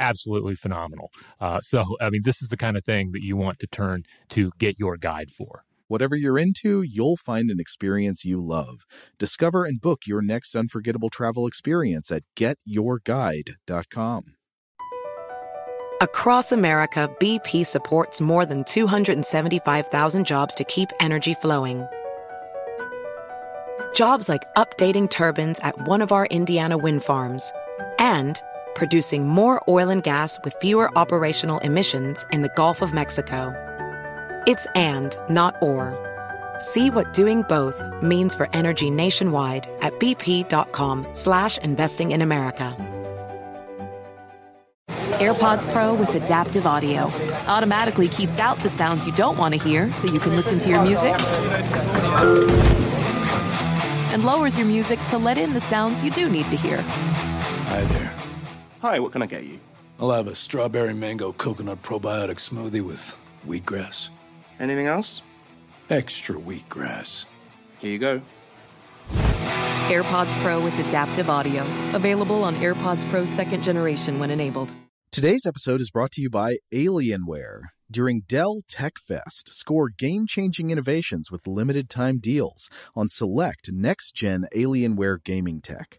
absolutely phenomenal. Uh, so, I mean, this is the kind of thing that you want to turn to get your guide for. Whatever you're into, you'll find an experience you love. Discover and book your next unforgettable travel experience at getyourguide.com. Across America, BP supports more than 275,000 jobs to keep energy flowing. Jobs like updating turbines at one of our Indiana wind farms and producing more oil and gas with fewer operational emissions in the Gulf of Mexico. It's and, not or. See what doing both means for energy nationwide at bp.com slash investing in America. AirPods Pro with adaptive audio automatically keeps out the sounds you don't want to hear so you can listen to your music and lowers your music to let in the sounds you do need to hear. Hi there. Hi, what can I get you? I'll have a strawberry mango coconut probiotic smoothie with wheatgrass. Anything else? Extra wheatgrass. Here you go. AirPods Pro with adaptive audio. Available on AirPods Pro second generation when enabled. Today's episode is brought to you by Alienware. During Dell Tech Fest, score game changing innovations with limited time deals on select next gen Alienware gaming tech.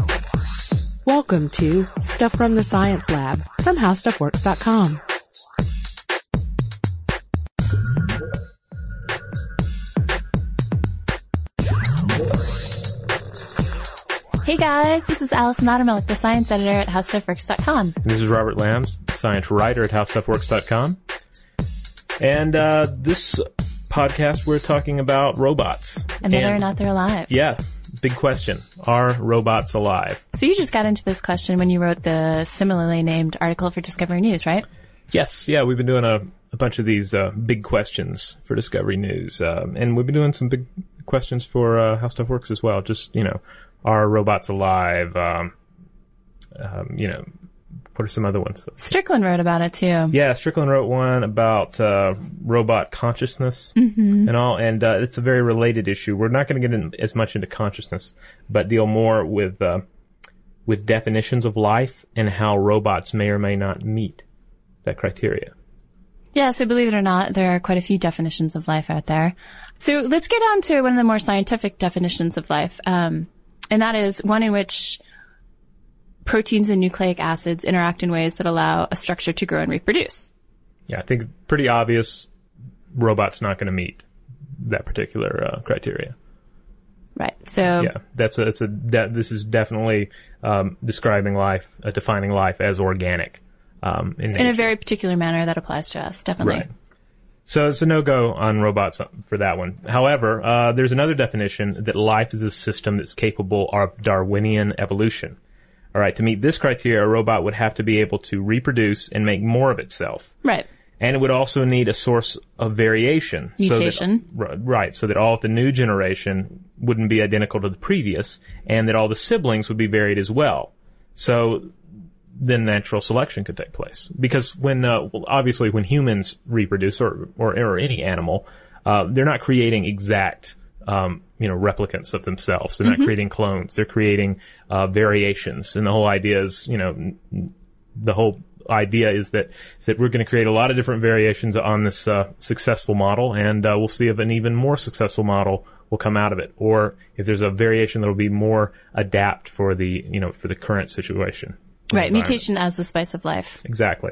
Welcome to Stuff from the Science Lab from HowStuffWorks.com. Hey guys, this is Allison Loudermilk, the science editor at HowStuffWorks.com. And this is Robert Lambs, science writer at HowStuffWorks.com. And uh, this podcast, we're talking about robots. And whether or not they're alive. Yeah, big question. Are robots alive? So you just got into this question when you wrote the similarly named article for Discovery News, right? Yes, yeah, we've been doing a, a bunch of these uh, big questions for Discovery News. Um, and we've been doing some big questions for uh, How Stuff Works as well. Just, you know, are robots alive? Um, um, you know, what are some other ones? Strickland wrote about it too. Yeah, Strickland wrote one about uh, robot consciousness and all, and uh, it's a very related issue. We're not going to get in as much into consciousness, but deal more with uh, with definitions of life and how robots may or may not meet that criteria. Yeah, so believe it or not, there are quite a few definitions of life out there. So let's get on to one of the more scientific definitions of life. Um, and that is one in which proteins and nucleic acids interact in ways that allow a structure to grow and reproduce. Yeah, I think pretty obvious. Robots not going to meet that particular uh, criteria. Right. So Yeah, that's a, it's a de- this is definitely um, describing life, uh, defining life as organic um, in, in a very particular manner that applies to us, definitely. Right. So it's a no-go on robots for that one. However, uh, there's another definition that life is a system that's capable of Darwinian evolution. All right, to meet this criteria, a robot would have to be able to reproduce and make more of itself. Right. And it would also need a source of variation. so that- right, so that all of the new generation wouldn't be identical to the previous, and that all the siblings would be varied as well. So then natural selection could take place. Because when, uh, well, obviously when humans reproduce, or, or, or any animal, uh, they're not creating exact, um, you know, replicants of themselves. They're not creating clones. They're creating, uh, variations. And the whole idea is, you know, the whole idea is that is that we're going to create a lot of different variations on this uh, successful model, and uh, we'll see if an even more successful model will come out of it, or if there's a variation that will be more adapt for the you know for the current situation. Right, mutation as the spice of life. Exactly.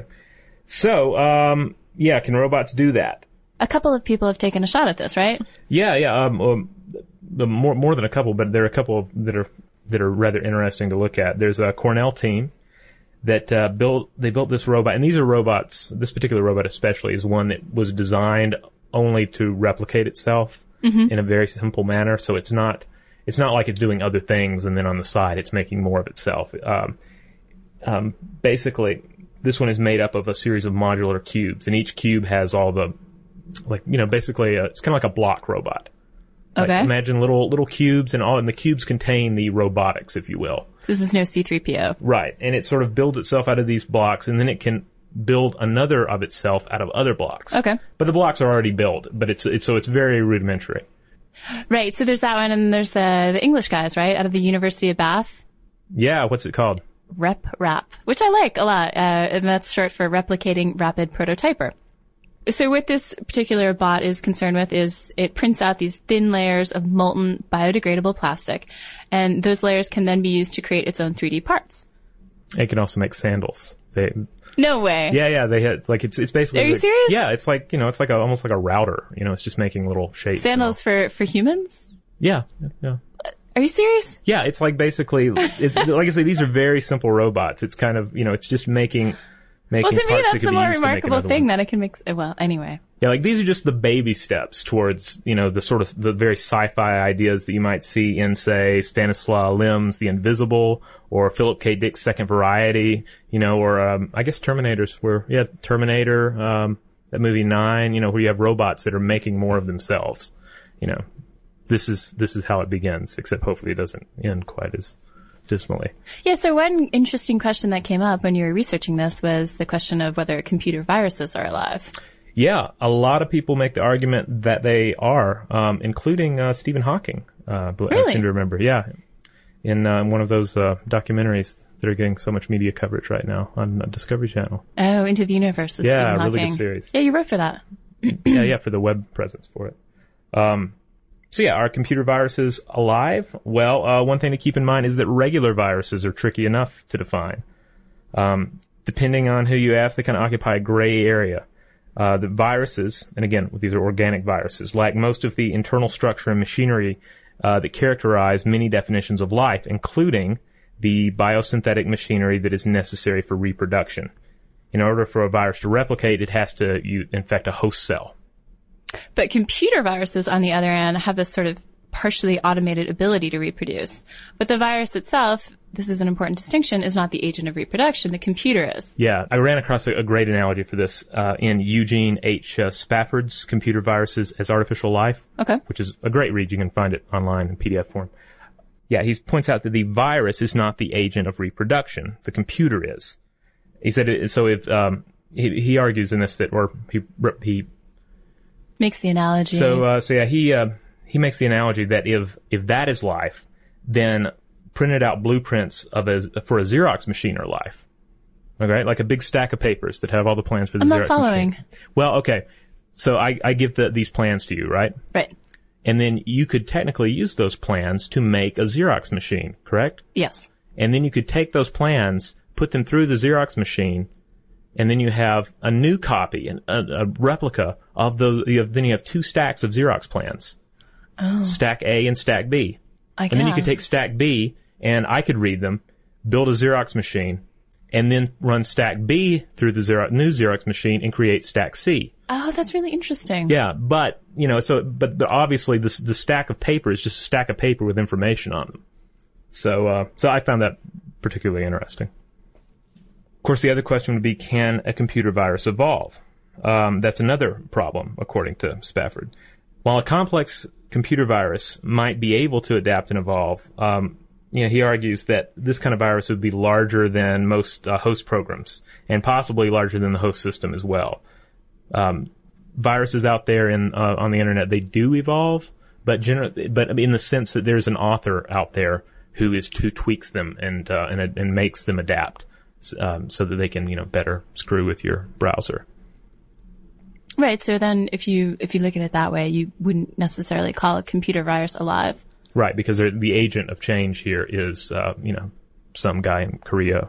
So, um, yeah, can robots do that? A couple of people have taken a shot at this, right? Yeah, yeah. Um, um, the more more than a couple, but there are a couple that are that are rather interesting to look at. There's a Cornell team that uh, built they built this robot, and these are robots. This particular robot, especially, is one that was designed only to replicate itself Mhm. in a very simple manner. So it's not it's not like it's doing other things and then on the side it's making more of itself. Um, um, basically, this one is made up of a series of modular cubes, and each cube has all the like you know basically uh it's kind of like a block robot. Like, Okay. imagine little little cubes, and all and the cubes contain the robotics, if you will. This is no C3PO. Right. And it sort of builds itself out of these blocks and then it can build another of itself out of other blocks. Okay. But the blocks are already built, but it's, it's so it's very rudimentary. Right, so there's that one, and there's the, the English guys, right, out of the University of Bath. Yeah, what's it called? Rep Rap, which I like a lot, uh, and that's short for Replicating Rapid Prototyper. So what this particular bot is concerned with is it prints out these thin layers of molten biodegradable plastic, and those layers can then be used to create its own 3D parts. It can also make sandals. They, No way. yeah, yeah, they had, like, it's, it's basically. Are you like- serious? Yeah, it's like, you know, it's like a, almost like a router. You know, it's just making little shapes. and Sandals for, for humans? Yeah, yeah. Uh, are you serious? Yeah, it's like basically, it's, like I say, these are very simple robots. It's kind of, you know, it's just making Well, to me, that's the more used to make remarkable thing one. that it can make. Well, anyway. Yeah, like these are just the baby steps towards, you know, the sort of the very sci-fi ideas that you might see in, say, Stanislaw Lem's The Invincible or Philip K. Dick's Second Variety, you know, or um, I guess Terminators were, yeah, Terminator, um, that movie Nine, you know, where you have robots that are making more of themselves. You know, this is this is how it begins, except hopefully it doesn't end quite as dismally. Yeah, so one interesting question that came up when you were researching this was the question of whether computer viruses are alive. Yeah, a lot of people make the argument that they are, um, including uh, Stephen Hawking. Uh, bel- I seem to remember. Yeah, in uh, one of those uh, documentaries that are getting so much media coverage right now on uh, Discovery Channel. Oh, Into the Universe with Yeah, Stephen really good series. Yeah, you wrote for that. yeah, yeah, for the web presence for it. Um, so yeah, are computer viruses alive? Well, uh, one thing to keep in mind is that regular viruses are tricky enough to define. Um, depending on who you ask, they kind of occupy a gray area. Uh, the viruses, and again, these are organic viruses, lack most of the internal structure and machinery uh, that characterize many definitions of life, including the biosynthetic machinery that is necessary for reproduction. In order for a virus to replicate, it has to infect a host cell. But computer viruses, on the other hand, have this sort of partially automated ability to reproduce. But the virus itself, this is an important distinction, is not the agent of reproduction. The computer is. Yeah, I ran across a, a great analogy for this uh, in Eugene H. Uh, Spafford's Computer Viruses as Artificial Life, Okay. which is a great read. You can find it online in PDF form. Yeah, he points out that the virus is not the agent of reproduction. The computer is. He said, it, so if, um, he, he argues in this that, or he, he Makes the analogy. so, uh, so yeah, he, uh, he makes the analogy that if, if that is life, then printed out blueprints of a, for a Xerox machine are life. Okay? Like a big stack of papers that have all the plans for the I'm Xerox not following. machine. Well, okay. So I, I give the, these plans to you, right? Right. And then you could technically use those plans to make a Xerox machine, correct? Yes. And then you could take those plans, put them through the Xerox machine, and then you have a new copy, an- a, a replica of the. You have, then you have two stacks of Xerox plans, Oh. stack A and stack B. I and then you could take stack B, and I could read them, build a Xerox machine, and then run stack B through the Xerox, new Xerox machine and create stack C. Oh, that's really interesting. Yeah, but you know, so but, but obviously the the stack of paper is just a stack of paper with information on them. So uh, so I found that particularly interesting. Of course, the other question would be: Can a computer virus evolve? Um, that's another problem, according to Spafford. While a complex computer virus might be able to adapt and evolve, um, you know, he argues that this kind of virus would be larger than most uh, host programs, and possibly larger than the host system as well um, viruses out there in uh, on the internet they do evolve, but generally, but in the sense that there's an author out there who is who tweaks them and uh, and and makes them adapt. Um, so that they can you know better screw with your browser. Right. So then if you, if you look at it that way, you wouldn't necessarily call a computer virus alive. Right, because the agent of change here is uh, you know some guy in Korea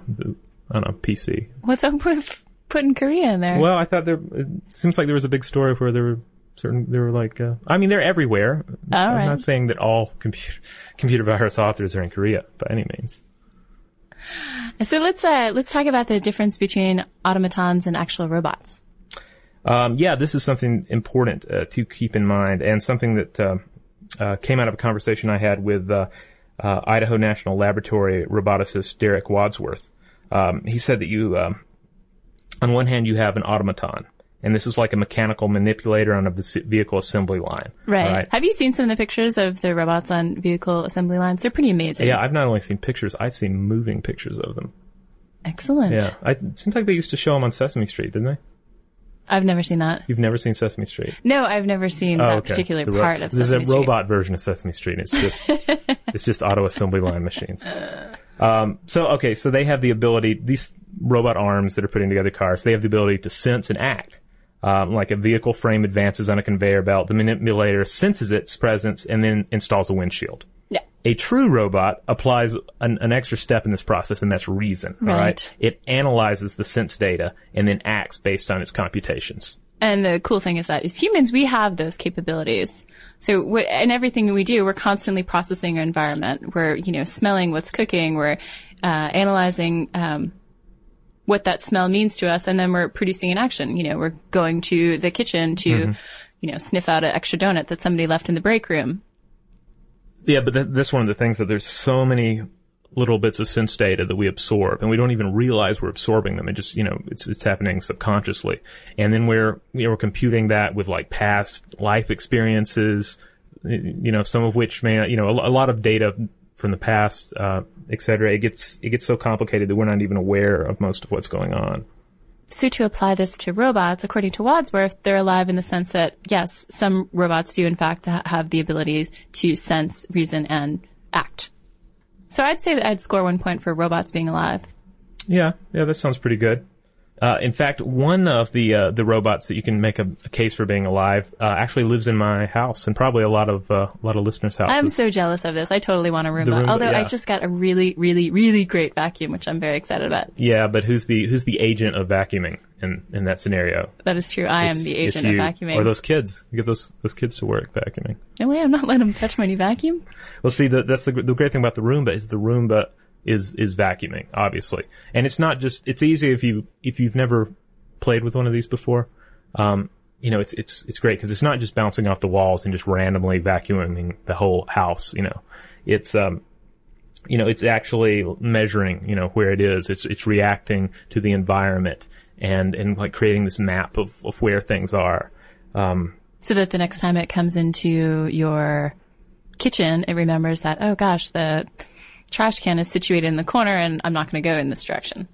on a PC. What's up with putting Korea in there? Well, I thought there it seems like there was a big story where there were certain there were like uh, I mean they're everywhere. All I'm right. not saying that all computer computer virus authors are in Korea by any means. So let's, uh, let's talk about the difference between automatons and actual robots. Um, yeah, this is something important uh, to keep in mind, and something that uh, uh, came out of a conversation I had with uh, uh, Idaho National Laboratory roboticist Derek Wadsworth. Um, he said that you, um, on one hand, you have an automaton, and this is like a mechanical manipulator on a vehicle assembly line. Right. right? Have you seen some of the pictures of the robots on vehicle assembly lines? They're pretty amazing. Yeah, I've not only seen pictures, I've seen moving pictures of them. Excellent. Yeah, I, it seems like they used to show them on Sesame Street, didn't they? I've never seen that. You've never seen Sesame Street? No, I've never seen Oh, that okay. particular ro- part of There's Sesame a Street. robot version of Sesame Street. It's just it's just auto assembly line machines. Um, so okay, so they have the ability. These robot arms that are putting together cars, they have the ability to sense and act. Um, like a vehicle frame advances on a conveyor belt, the manipulator senses its presence and then installs a windshield. Yeah. A true robot applies an, an extra step in this process, and that's reason. Right. It analyzes the sense data and then acts based on its computations. And the cool thing is that as humans, we have those capabilities. So wh- in everything we do, we're constantly processing our environment. We're, you know, smelling what's cooking. We're, uh, analyzing, um, what that smell means to us. And then we're producing an action. You know, we're going to the kitchen to, Mm-hmm. you know, sniff out an extra donut that somebody left in the break room. Yeah, but that, that's one of the things that there's so many little bits of sense data that we absorb, and we don't even realize we're absorbing them. It just, you know, it's it's happening subconsciously, and then we're you know we're computing that with like past life experiences, you know, some of which may you know a, a lot of data from the past, uh, et cetera. It gets it gets so complicated that we're not even aware of most of what's going on. So to apply this to robots, according to Wadsworth, they're alive in the sense that yes, some robots do in fact ha- have the ability to sense, reason, and act. So I'd say that I'd score one point for robots being alive. Yeah, yeah, that sounds pretty good. Uh, in fact, one of the uh, the robots that you can make a, a case for being alive uh, actually lives in my house, and probably a lot of uh, a lot of listeners' houses. I'm so jealous of this. I totally want a Roomba. Roomba, Although I just got a really, really, really great vacuum, which I'm very excited about. yeah, but who's the who's the agent of vacuuming in in that scenario? That is true. I am It's- the it's agent of vacuuming. Or those kids. Get those those kids to work vacuuming. no way, I'm not letting them touch my new vacuum. Well, see, the, that's the the great thing about the Roomba is the Roomba is is vacuuming, obviously, and it's not just. It's easy if you if you've never played with one of these before. Um, you know, it's it's it's great because it's not just bouncing off the walls and just randomly vacuuming the whole house. You know, it's um, you know, it's actually measuring, you know, where it is. It's it's reacting to the environment and and like creating this map of of where things are. Um, So that the next time it comes into your kitchen, it remembers that, oh gosh, the trash can is situated in the corner and I'm not going to go in this direction.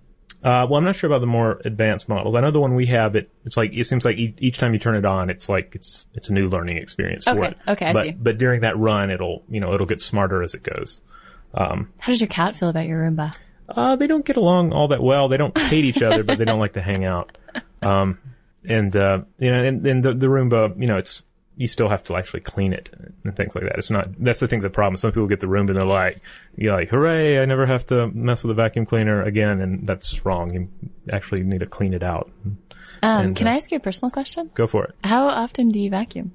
Uh, well, I'm not sure about the more advanced models. I know the one we have, it it's like it seems like e- each time you turn it on, it's like it's it's a new learning experience for Okay, it. okay, I but, see. But during that run, it'll you know it'll get smarter as it goes. Um, How does your cat feel about your Roomba? uh, they don't get along all that well. They don't hate each other, but they don't like to hang out. Um, and uh, you know, and, and the the Roomba, you know, it's you still have to actually clean it and things like that. It's not that's the thing. The problem. Some people get the Roomba and they're like, you're like, hooray! I never have to mess with a vacuum cleaner again, and that's wrong. You actually need to clean it out. Um, And, can uh, I ask you a personal question? Go for it. How often do you vacuum?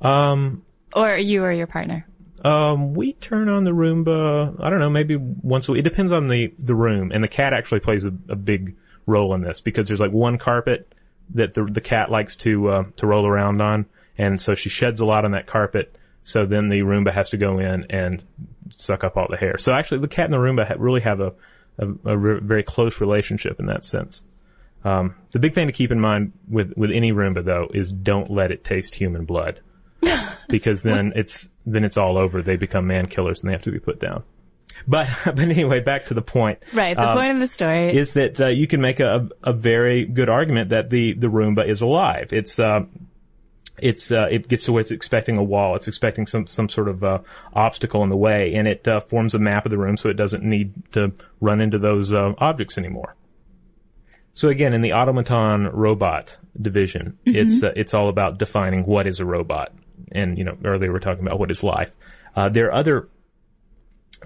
Um, Or you or your partner? um, we turn on the Roomba. I don't know, maybe once a week. It depends on the the room, and the cat actually plays a, a big role in this because there's like one carpet that the the cat likes to uh, to roll around on, and so she sheds a lot on that carpet. So then the Roomba has to go in and suck up all the hair. So actually, the cat and the Roomba ha- really have a a, a re- very close relationship in that sense. Um, the big thing to keep in mind with with any Roomba though is don't let it taste human blood. because then it's then it's all over. They become man killers and they have to be put down. But but anyway, back to the point. Right. The Um, point of the story is that uh, you can make a, a very good argument that the the Roomba is alive. It's uh, it's uh, it gets to where it's expecting a wall. It's expecting some some sort of uh, obstacle in the way, and it uh, forms a map of the room so it doesn't need to run into those uh, objects anymore. So again, in the automaton robot division, Mm-hmm. it's uh, it's all about defining what is a robot. And you know, earlier we were talking about what is life. Uh, there are other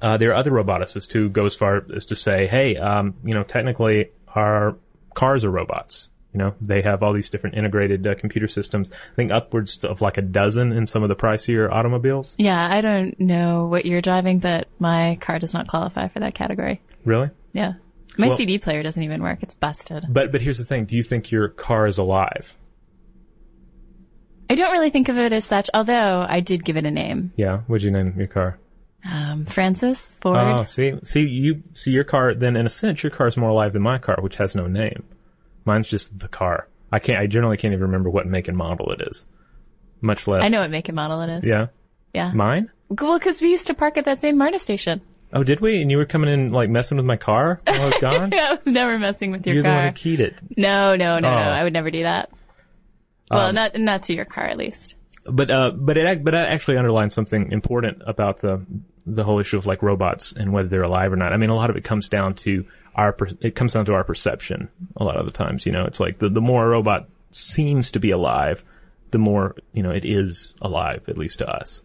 uh, there are other roboticists who go as far as to say, hey, um, you know, technically our cars are robots. You know, they have all these different integrated uh, computer systems. I think upwards of like a dozen in some of the pricier automobiles. Yeah, I don't know what you're driving, but my car does not qualify for that category. Really? Yeah. My Well- CD player doesn't even work. It's busted. But but here's the thing: Do you think your car is alive? I don't really think of it as such, although I did give it a name. Yeah. What'd you name your car? Um, Francis Ford. Oh, see, see, you see your car. Then, in a sense, your car is more alive than my car, which has no name. Mine's just the car. I can't. I generally can't even remember what make and model it is. Much less. I know what make and model it is. Yeah. Yeah. Mine? Well, because we used to park at that same MARTA station. Oh, did we? And you were coming in like messing with my car while I was gone. Yeah, I was never messing with your car. You're the one who keyed it. No, no, no, Oh. no. I would never do that. Well, Um, not not to your car, at least. But uh, but it but that actually underlines something important about the the whole issue of like robots and whether they're alive or not. I mean, a lot of it comes down to our per- it comes down to our perception. A lot of the times, you know, it's like the the more a robot seems to be alive, the more you know it is alive, at least to us.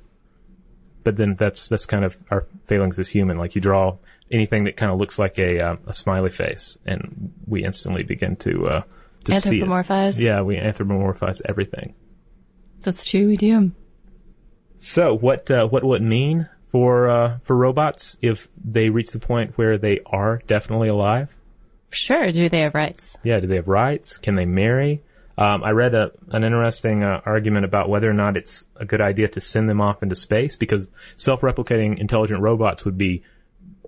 But then that's that's kind of our failings as human. Like you draw anything that kind of looks like a uh, a smiley face, and we instantly begin to uh, to see it. Anthropomorphize. Yeah, we anthropomorphize everything. That's true. We do. So what uh, what would it mean for uh, for robots if they reach the point where they are definitely alive? Sure. Do they have rights? Yeah, do they have rights? Can they marry? Um, I read a, an interesting uh, argument about whether or not it's a good idea to send them off into space because self-replicating intelligent robots would be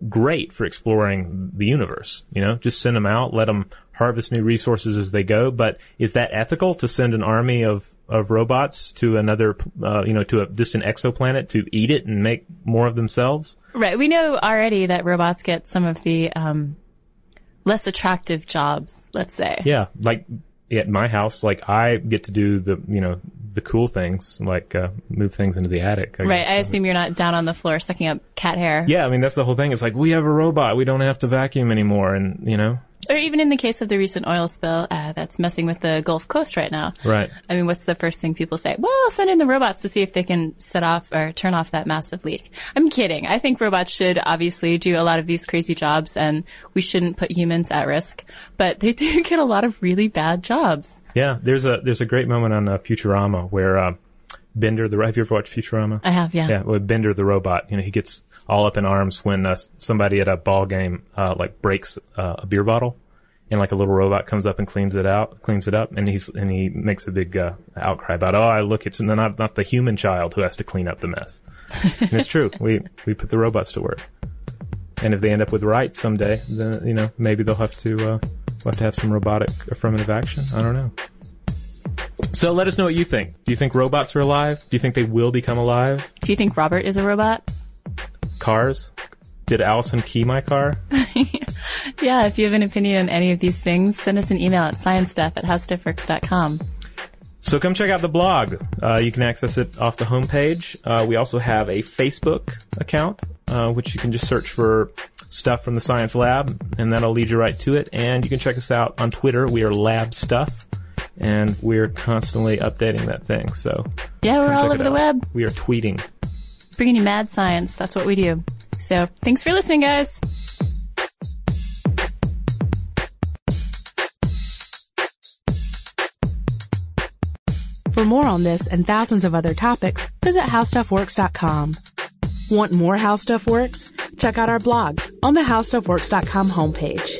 great for exploring the universe. You know, just send them out, let them harvest new resources as they go. But is that ethical to send an army of of robots to another, uh, you know, to a distant exoplanet to eat it and make more of themselves? Right. We know already that robots get some of the um, less attractive jobs. Let's say. Yeah, like at my house, like I get to do the, you know, the cool things, like uh, move things into the attic. I Right. guess. I assume you're not down on the floor sucking up cat hair. Yeah, I mean that's the whole thing. It's like we have a robot, we don't have to vacuum anymore, and you know, Or even in the case of the recent oil spill uh, that's messing with the Gulf Coast right now. right? I mean, what's the first thing people say? Well, send in the robots to see if they can set off or turn off that massive leak. I'm kidding. I think robots should obviously do a lot of these crazy jobs and we shouldn't put humans at risk, but they do get a lot of really bad jobs. Yeah, there's a there's a great moment on uh, Futurama where uh, Bender the have you ever watched Futurama? I have, yeah. Yeah, with Bender the robot, you know, he gets all up in arms when uh, somebody at a ball game uh, like breaks uh, a beer bottle, and like a little robot comes up and cleans it out, cleans it up, and he's and he makes a big uh, outcry about, oh, I look, it's not not the human child who has to clean up the mess. and it's true, we we put the robots to work, and if they end up with rights someday, then you know maybe they'll have to uh, we'll have to have some robotic affirmative action. I don't know. So let us know what you think. Do you think robots are alive? Do you think they will become alive? Do you think Robert is a robot? Cars? Did Allison key my car? Yeah, if you have an opinion on any of these things, send us an email at sciencestuff at howstuffworks.com. So come check out the blog. Uh, you can access it off the homepage. Uh, we also have a Facebook account, uh, which you can just search for stuff from the science lab, and that'll lead you right to it. And you can check us out on Twitter. We are Lab Stuff, and we're constantly updating that thing. So Yeah, we're all over the out. web, We are tweeting. bringing you mad science. That's what we do. So thanks for listening, guys. For more on this and thousands of other topics, visit howstuffworks.com. Want more How Stuff Works? Check out our blogs on the howstuffworks.com homepage.